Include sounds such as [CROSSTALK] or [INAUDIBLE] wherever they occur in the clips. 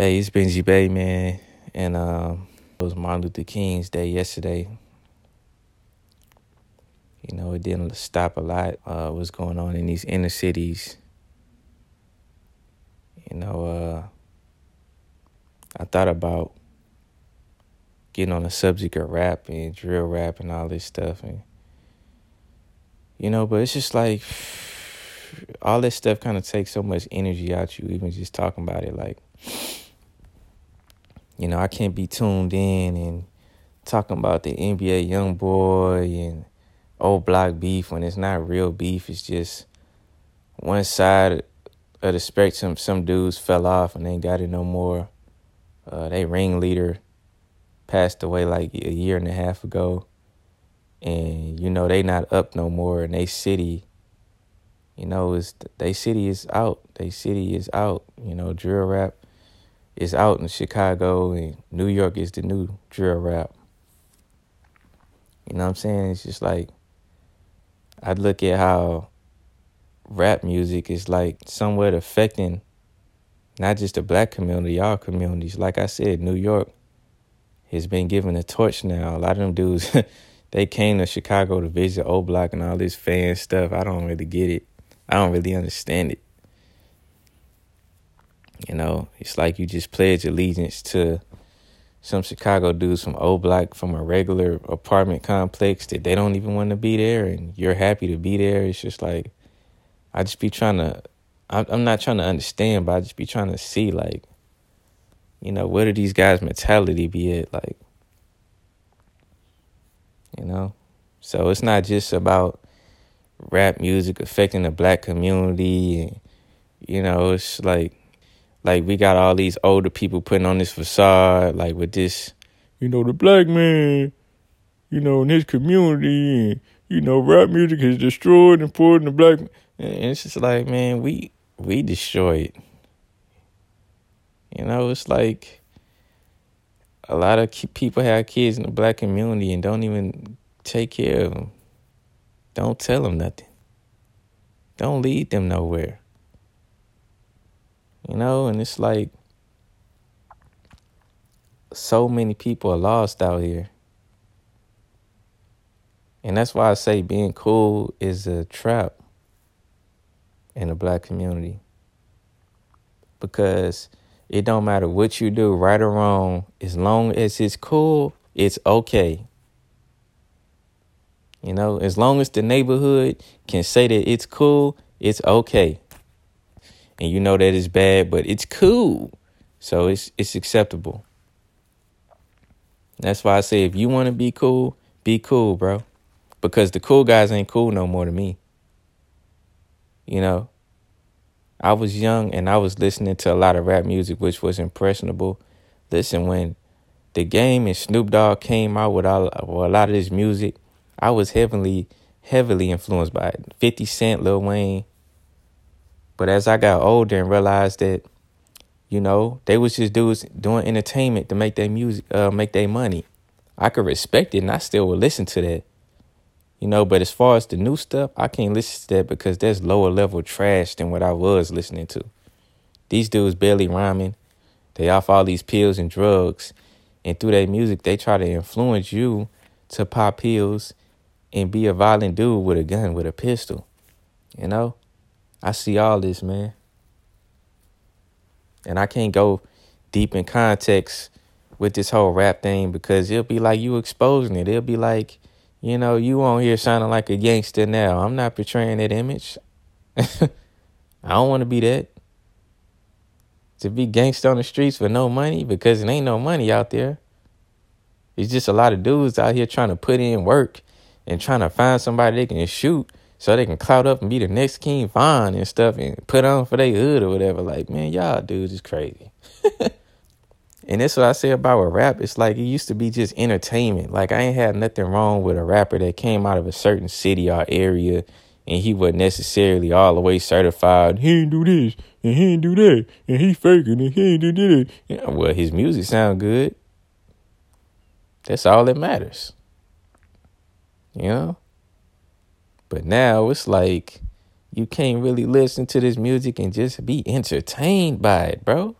Hey, it's Benji Bae, man. And um, it was Martin Luther King's day yesterday. You know, it didn't stop a lot. Uh, what's going on in these inner cities? You know, uh, I thought about getting on the subject of rap and drill rap and all this stuff, and you know, but it's just like all this stuff kind of takes so much energy out of you, even just talking about it. Like, you know, I can't be tuned in and talking about the NBA YoungBoy and O Block beef when it's not real beef. It's just one side of the spectrum. Some dudes fell off and ain't got it no more. Uh, they ringleader passed away like a year and a half ago, and you know they not up no more. And they city you know, is they city is out. They city is out. You know, drill rap is out in Chicago and New York is the new drill rap. You know what I'm saying? It's just like I look at how rap music is like somewhat affecting not just the black community, all communities. Like I said, New York has been given a torch now. A lot of them dudes [LAUGHS] they came to Chicago to visit O Block and all this fan stuff. I don't really get it. I don't really understand it. You know, it's like you just pledge allegiance to some Chicago dudes from O Block from a regular apartment complex that they don't even want to be there, and you're happy to be there. It's just like I just be trying to. I'm not trying to understand, but I just be trying to see like, you know, where do these guys' mentality be at? Like, you know, so it's not just about rap music affecting the black community and you know it's like like we got all these older people putting on this facade like with this you know the black man you know in his community and you know rap music is destroyed and poured in the black and it's just like man we we destroy it you know it's like a lot of people have kids in the black community and don't even take care of them don't tell them nothing. Don't lead them nowhere. You know, and it's like so many people are lost out here. And that's why I say being cool is a trap in the black community. Because it don't matter what you do, right or wrong, as long as it's cool, it's okay. You know, as long as the neighborhood can say that it's cool, it's okay. And you know that it's bad, but it's cool. So it's it's acceptable. That's why I say if you want to be cool, be cool, bro. Because the cool guys ain't cool no more to me. You know, I was young and I was listening to a lot of rap music, which was impressionable. Listen, when the game and Snoop Dogg came out with, all, with a lot of this music, I was heavily, heavily influenced by it. 50 Cent, Lil Wayne. But as I got older and realized that, you know, they was just dudes doing entertainment to make their music, uh, make their money. I could respect it and I still would listen to that. You know, but as far as the new stuff, I can't listen to that because that's lower level trash than what I was listening to. These dudes barely rhyming. They off all these pills and drugs. And through their music, they try to influence you to pop pills and be a violent dude with a gun, with a pistol. You know? I see all this, man. And I can't go deep in context with this whole rap thing because it'll be like you exposing it. It'll be like, you know, you on here sounding like a gangster now. I'm not portraying that image. [LAUGHS] I don't want to be that. To be gangster on the streets for no money because it ain't no money out there. It's just a lot of dudes out here trying to put in work and trying to find somebody they can shoot so they can clout up and be the next King Von and stuff and put on for their hood or whatever. Like, man, y'all dudes is crazy. [LAUGHS] and that's what I say about a rap. It's like it used to be just entertainment. Like I ain't had nothing wrong with a rapper that came out of a certain city or area and he wasn't necessarily all the way certified. He ain't do this and he ain't do that and he faking and he ain't do that. Yeah, well, his music sound good. That's all that matters you know? But now it's like you can't really listen to this music and just be entertained by it, bro.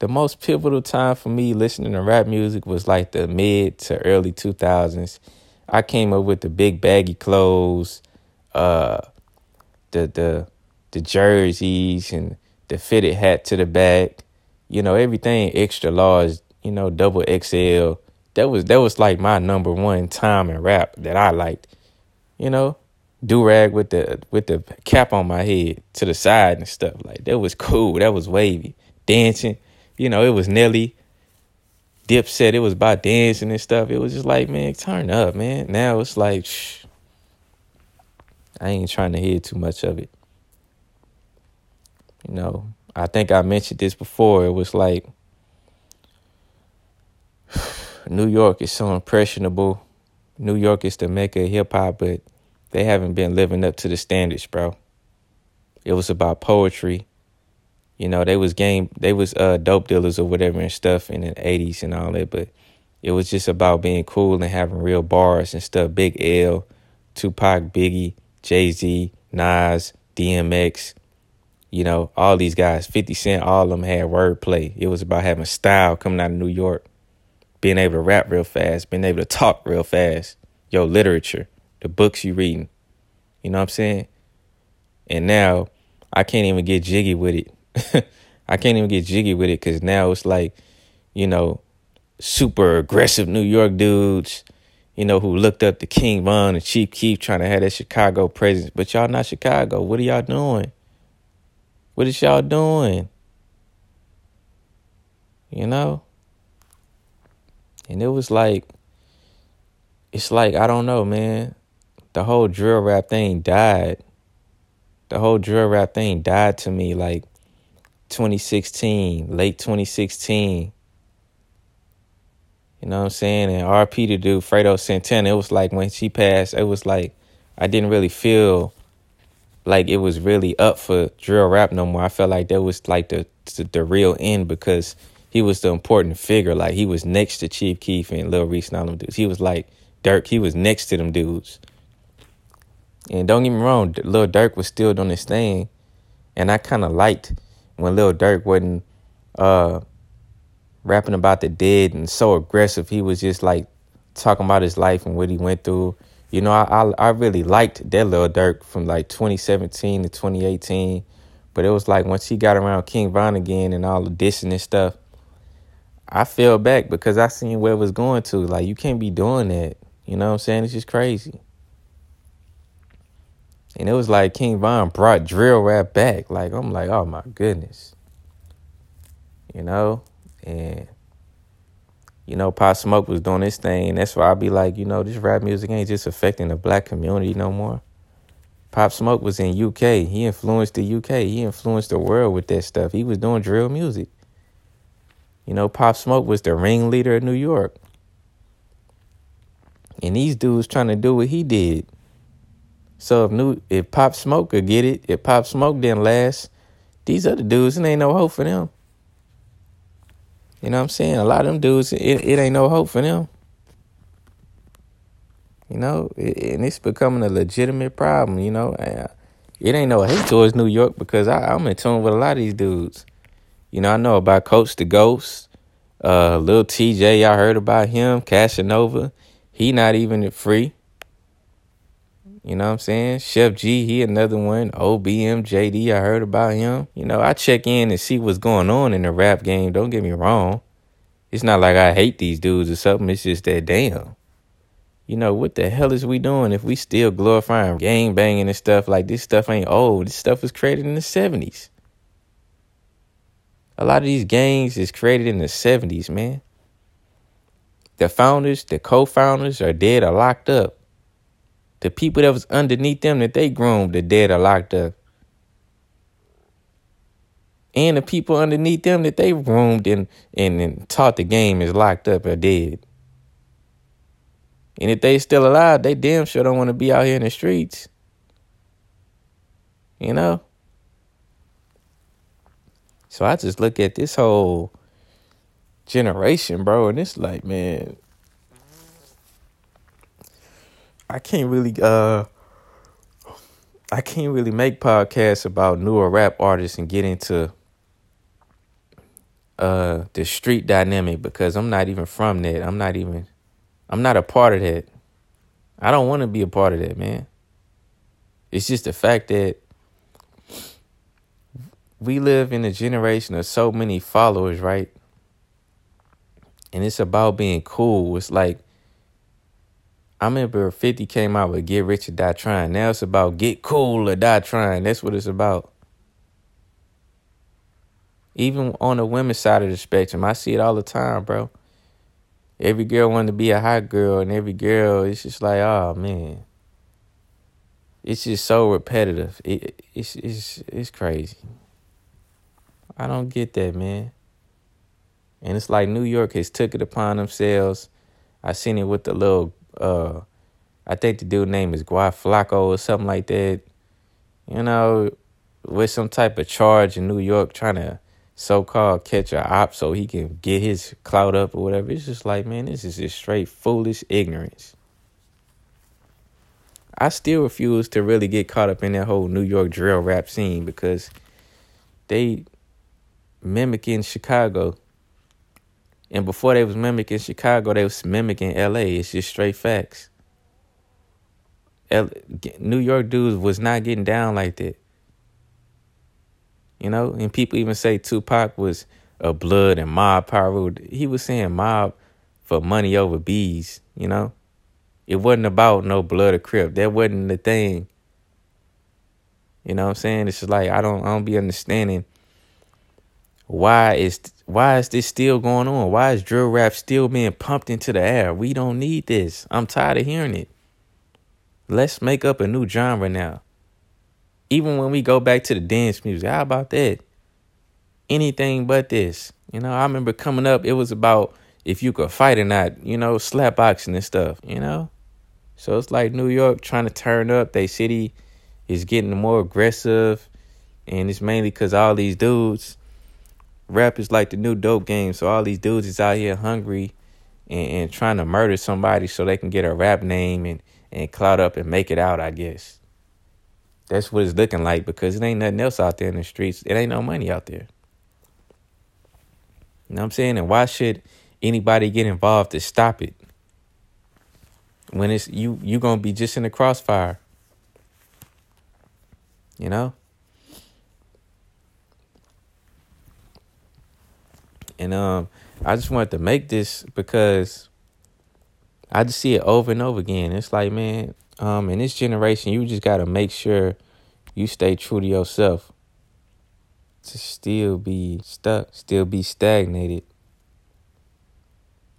the most pivotal time for me listening to rap music was like the mid to early 2000s. I came up with the big baggy clothes, uh, the the the jerseys and the fitted hat to the back, you know, everything extra large, you know, double XL. That was that was like my number one time in rap that I liked. You know, do rag with the with the cap on my head to the side and stuff like that was cool. That was wavy. Dancing, you know, it was Nelly. Dipset, it was about dancing and stuff. It was just like, man, turn up, man. Now it's like, shh, I ain't trying to hear too much of it. You know, I think I mentioned this before. It was like New York is so impressionable. New York is the mecca of hip hop, but they haven't been living up to the standards, bro. It was about poetry. You know, they was game they was uh dope dealers or whatever and stuff in the eighties and all that, but it was just about being cool and having real bars and stuff. Big L, Tupac, Biggie, Jay Z, Nas, DMX, you know, all these guys, 50 Cent, all of them had wordplay. It was about having style coming out of New York, being able to rap real fast, being able to talk real fast. Yo, literature, the books you reading. You know what I'm saying? And now I can't even get jiggy with it. [LAUGHS] I can't even get jiggy with it because now it's like, you know, super aggressive New York dudes, you know, who looked up to King Von and Chief Keef trying to have that Chicago presence. But y'all not Chicago. What are y'all doing? What is y'all doing? You know? And it was like, it's like, I don't know, man. The whole drill rap thing died. The whole drill rap thing died to me like 2016, late 2016. You know what I'm saying? And RP to do Fredo Santana, it was like when she passed, it was like I didn't really feel like it was really up for drill rap no more. I felt like that was like the the, the real end because he was the important figure. Like he was next to Chief Keef and Lil Reese and all them dudes. He was like Durk. He was next to them dudes. And don't get me wrong, Lil Durk was still doing his thing, and I kind of liked when Lil Durk wasn't uh, rapping about the dead and so aggressive. He was just like talking about his life and what he went through. You know, I I, I really liked that Lil Durk from like 2017 to 2018. But it was like once he got around King Von again and all the dissing and stuff, I fell back because I seen where it was going to. Like you can't be doing that. You know what I'm saying? It's just crazy. And it was like King Von brought drill rap back. Like I'm like, oh my goodness. You know? And you know, Pop Smoke was doing this thing. That's why I be like, you know, this rap music ain't just affecting the black community no more. Pop Smoke was in UK. He influenced the UK. He influenced the world with that stuff. He was doing drill music. You know, Pop Smoke was the ringleader of New York. And these dudes trying to do what he did. So if new if Pop Smoke could get it, if Pop Smoke didn't last, these other dudes, it ain't no hope for them. You know what I'm saying? A lot of them dudes, it, it ain't no hope for them. You know, it, and it's becoming a legitimate problem. You know, uh, it ain't no hate towards New York because I, I'm in tune with a lot of these dudes. You know, I know about Coach the Ghost, uh, Lil Tjay. I heard about him, Casanova. He not even free. You know what I'm saying? Sheff G, he another one. OBM JD, I heard about him. You know, I check in and see what's going on in the rap game. Don't get me wrong. It's not like I hate these dudes or something. It's just that damn. You know, what the hell is we doing if we still glorifying gang banging and stuff? Like this stuff ain't old. This stuff was created in the 70s. A lot of these gangs is created in the 70s, man. The founders, the co-founders are dead or locked up. The people that was underneath them that they groomed are dead or locked up. And the people underneath them that they groomed and, and, and taught the game is locked up or dead. And if they still alive, they damn sure don't want to be out here in the streets. You know? So I just look at this whole generation, bro, and it's like, man, I can't really uh I can't really make podcasts about newer rap artists and get into uh the street dynamic because I'm not even from that. I'm not even I'm not a part of that. I don't want to be a part of that, man. It's just the fact that we live in a generation of so many followers, right? And it's about being cool. It's like I remember 50 came out with Get Rich or Die Trying. Now it's about get cool or die trying. That's what it's about. Even on the women's side of the spectrum, I see it all the time, bro. Every girl wanted to be a hot girl, and every girl, it's just like, oh man, it's just so repetitive. It, it's it's it's crazy. I don't get that, man. And it's like New York has took it upon themselves. I seen it with the little, uh, I think the dude name is Guy Flacco or something like that. You know, with some type of charge in New York, trying to so-called catch a op so he can get his clout up or whatever. It's just like, man, this is just straight foolish ignorance. I still refuse to really get caught up in that whole New York drill rap scene because they mimicking Chicago. And before they was mimicking Chicago, they was mimicking LA. It's just straight facts. L- New York dudes was not getting down like that. You know, and people even say Tupac was a blood and Mob Piru. He was saying mob for money over bees, you know? It wasn't about no blood or crip. That wasn't the thing. You know what I'm saying? It's just like I don't I don't be understanding why is why is this still going on? Why is drill rap still being pumped into the air? We don't need this. I'm tired of hearing it. Let's make up a new genre now. Even when we go back to the dance music, how about that? Anything but this. You know, I remember coming up, it was about if you could fight or not, you know, slap boxing and stuff, you know? So it's like New York trying to turn up. They city is getting more aggressive. And it's mainly because all these dudes, rap is like the new dope game. So all these dudes is out here hungry and, and trying to murder somebody so they can get a rap name and, and clout up and make it out, I guess. That's what it's looking like because it ain't nothing else out there in the streets. It ain't no money out there. You know what I'm saying? And why should anybody get involved to stop it? When it's you you gonna be just in the crossfire. You know? And um I just wanted to make this because I just see it over and over again. It's like, man, um, in this generation, you just gotta make sure you stay true to yourself. To still be stuck, still be stagnated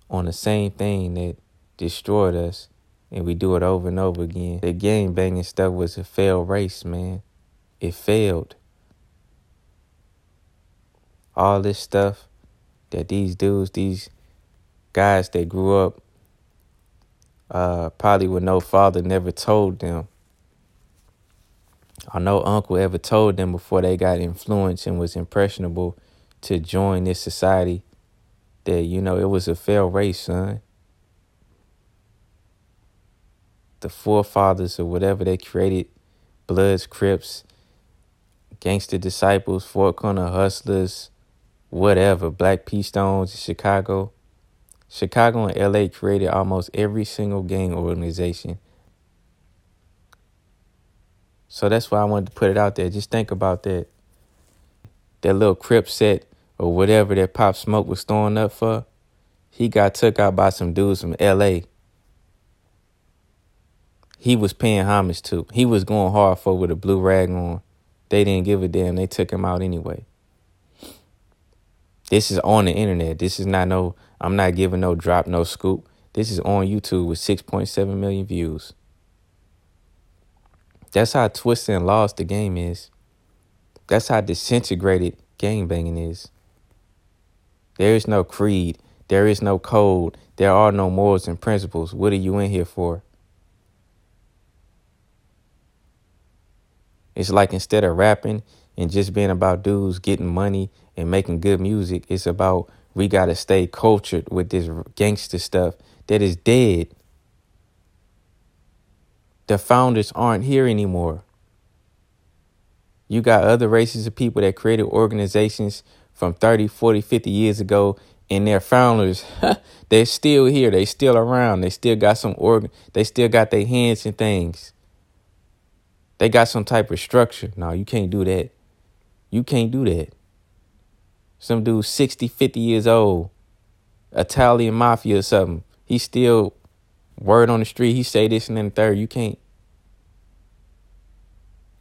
on the same thing that destroyed us, and we do it over and over again. The game banging stuff was a failed race, man. It failed. All this stuff that these dudes, these guys that grew up uh, probably with no father never told them or no uncle ever told them before they got influenced and was impressionable to join this society that, you know, it was a failed race, son. The forefathers or whatever they created, Bloods, Crips, Gangster Disciples, Four Corner Hustlers, whatever, Black P Stones, Chicago. Chicago and LA created almost every single gang organization. So that's why I wanted to put it out there. Just think about that. That little crip set or whatever that Pop Smoke was throwing up for, he got took out by some dudes from LA. He was paying homage to. He was going hard for with a blue rag on. They didn't give a damn. They took him out anyway. This is on the internet. This is not no, I'm not giving no drop, no scoop. This is on YouTube with 6.7 million views. That's how twisted and lost the game is. That's how disintegrated game banging is. There is no creed. There is no code. There are no morals and principles. What are you in here for? It's like instead of rapping and just being about dudes getting money and making good music. It's about we got to stay cultured with this gangster stuff that is dead. The founders aren't here anymore. You got other races of people that created organizations from 30, 40, 50 years ago and their founders, [LAUGHS] they're still here. They still around. They still got some organ. They still got their hands in things. They got some type of structure. No, you can't do that. You can't do that. Some dude 60, 50 years old, Italian mafia or something. He still word on the street. He say this and then the third. You can't.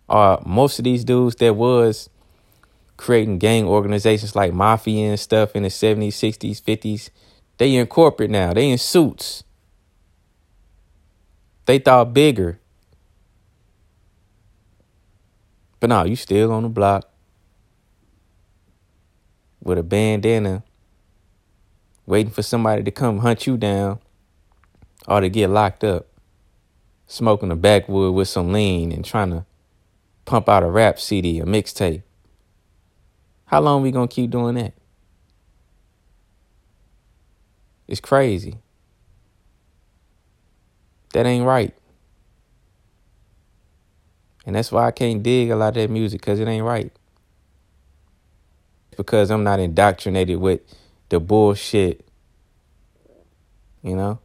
Uh, most of these dudes that was creating gang organizations like mafia and stuff in the 70s, 60s, 50s, they in corporate now. They in suits. They thought bigger. But now you still on the block with a bandana waiting for somebody to come hunt you down or to get locked up, smoking a backwood with some lean and trying to pump out a rap CD, a mixtape. How long we gonna keep doing that? It's crazy. That ain't right. And that's why I can't dig a lot of that music because it ain't right. Because I'm not indoctrinated with the bullshit. You know?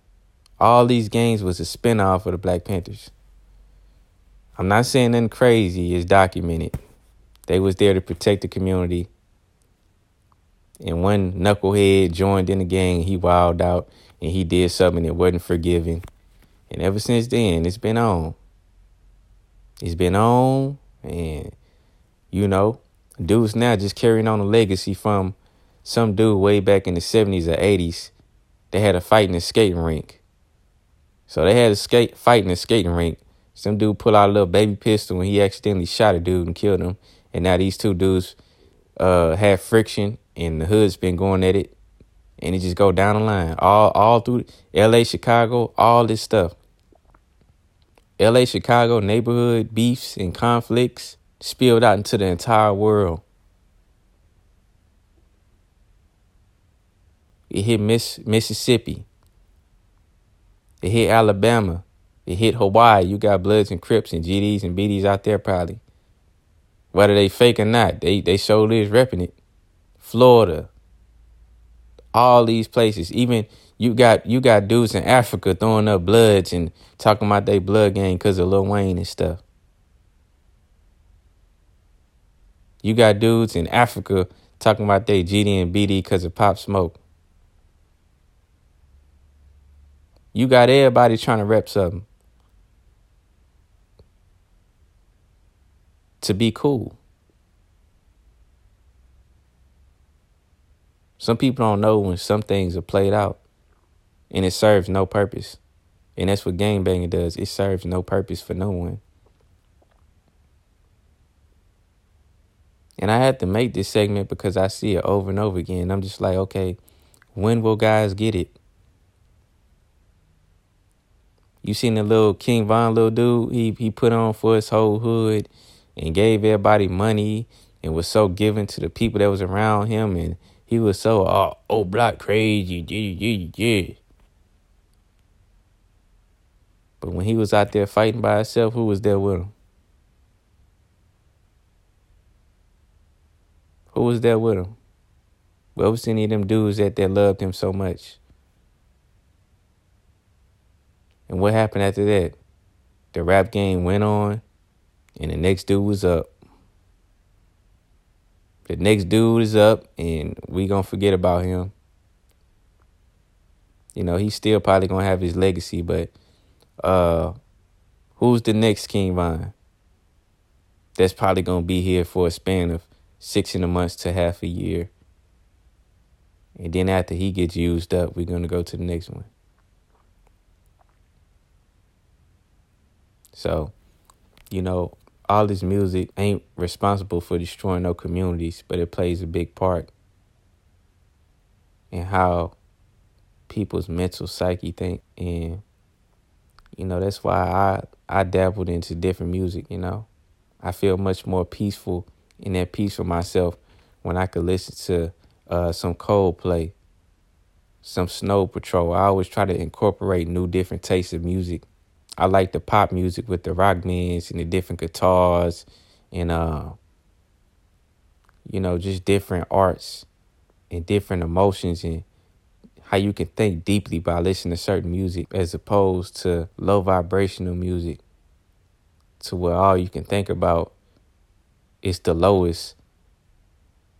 All these games was a spinoff of the Black Panthers. I'm not saying nothing crazy is documented. They was there to protect the community and one knucklehead joined in the gang. He wilded out and he did something that wasn't forgiven. And ever since then, it's been on. It's been on, and you know, dudes now just carrying on a legacy from some dude way back in the 70s or 80s. They had a fight in skating rink. So they had a skate fight in skating rink. Some dude pull out a little baby pistol and he accidentally shot a dude and killed him. And now these two dudes uh had friction and the hood's been going at it, and it just go down the line, all all through L.A., Chicago, all this stuff. L.A., Chicago neighborhood beefs and conflicts spilled out into the entire world. It hit Miss Mississippi. It hit Alabama. It hit Hawaii. You got Bloods and Crips and GDs and BDs out there probably. Whether they fake or not, they they showed is repping it. Florida, all these places. Even you got you got dudes in Africa throwing up bloods and talking about their blood gang because of Lil Wayne and stuff. You got dudes in Africa talking about their GD and BD because of Pop Smoke. You got everybody trying to rep something to be cool. Some people don't know when some things are played out and it serves no purpose. And that's what game banging does. It serves no purpose for no one. And I had to make this segment because I see it over and over again. I'm just like, okay, when will guys get it? You seen the little King Von little dude he he put on for his whole hood and gave everybody money and was so giving to the people that was around him and he was so uh, oh black crazy, yeah, yeah, yeah. But when he was out there fighting by himself, who was there with him? Who was there with him? What was any of them dudes that, that loved him so much? And what happened after that? The rap game went on, and the next dude was up. The next dude is up, and we gonna forget about him. You know, he's still probably gonna have his legacy, but uh, who's the next King Von? That's probably gonna be here for a span of six in a month to half a year. And then after he gets used up, we're gonna go to the next one. So, you know, all this music ain't responsible for destroying no communities, but it plays a big part in how people's mental psyche think and you know that's why I I dabbled into different music, you know. I feel much more peaceful in that peace for myself when I could listen to uh, some Coldplay, some Snow Patrol. I always try to incorporate new different tastes of music I like the pop music with the rock bands and the different guitars and uh you know, just different arts and different emotions and how you can think deeply by listening to certain music as opposed to low vibrational music to where all you can think about is the lowest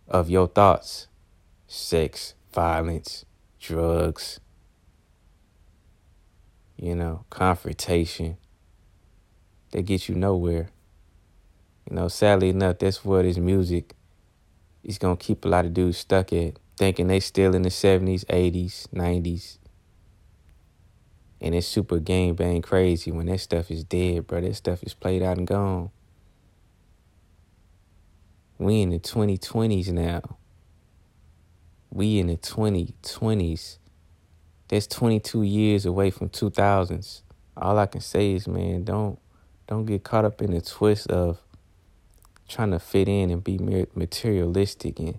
of your thoughts sex, violence, drugs, you know, confrontation. They get you nowhere. You know, sadly enough, that's what his music is gonna keep a lot of dudes stuck at, thinking they still in the 70s, 80s, 90s. And it's super game bang crazy when that stuff is dead, bro. That stuff is played out and gone. We in the 2020s now. We in the 2020s. That's 22 years away from 2000s. All I can say is, man, don't don't get caught up in the twist of trying to fit in and be materialistic and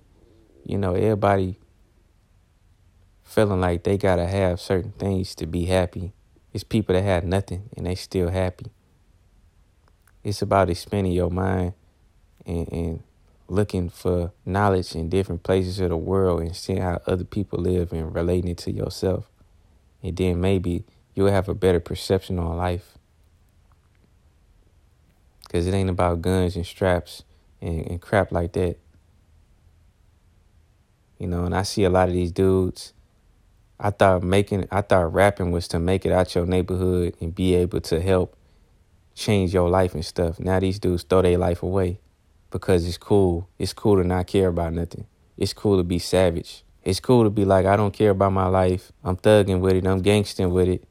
you know everybody feeling like they gotta have certain things to be happy. It's people that have nothing and they still happy. It's about expanding your mind and, and looking for knowledge in different places of the world and seeing how other people live and relating it to yourself. And then maybe you'll have a better perception on life. Because it ain't about guns and straps and, and crap like that. You know, and I see a lot of these dudes. I thought making, I thought rapping was to make it out your neighborhood and be able to help change your life and stuff. Now these dudes throw their life away because it's cool. It's cool to not care about nothing. It's cool to be savage. It's cool to be like, I don't care about my life. I'm thugging with it. I'm gangsting with it.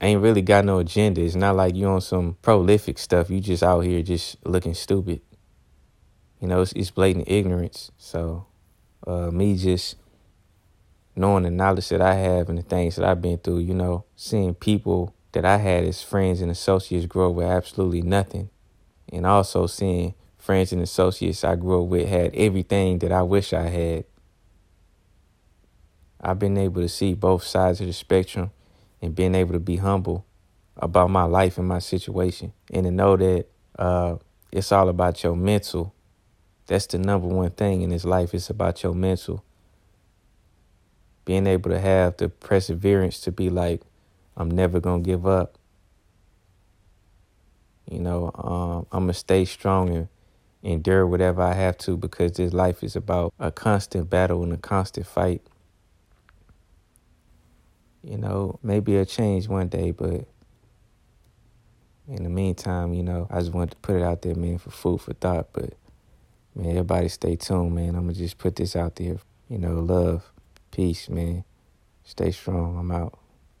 I ain't really got no agenda. It's not like you on some prolific stuff. You just out here just looking stupid. You know, it's, it's blatant ignorance. So, uh, me just knowing the knowledge that I have and the things that I've been through, you know, seeing people that I had as friends and associates grow with absolutely nothing. And also seeing friends and associates I grew up with had everything that I wish I had. I've been able to see both sides of the spectrum and being able to be humble about my life and my situation and to know that uh, it's all about your mental. That's the number one thing in this life. It's about your mental. Being able to have the perseverance to be like, I'm never going to give up. You know, um, I'm going to stay strong and endure whatever I have to because this life is about a constant battle and a constant fight. You know, maybe it'll change one day, but in the meantime, you know, I just wanted to put it out there, man, for food for thought. But man, everybody stay tuned, man. I'm gonna just put this out there. You know, love, peace, man. Stay strong. I'm out.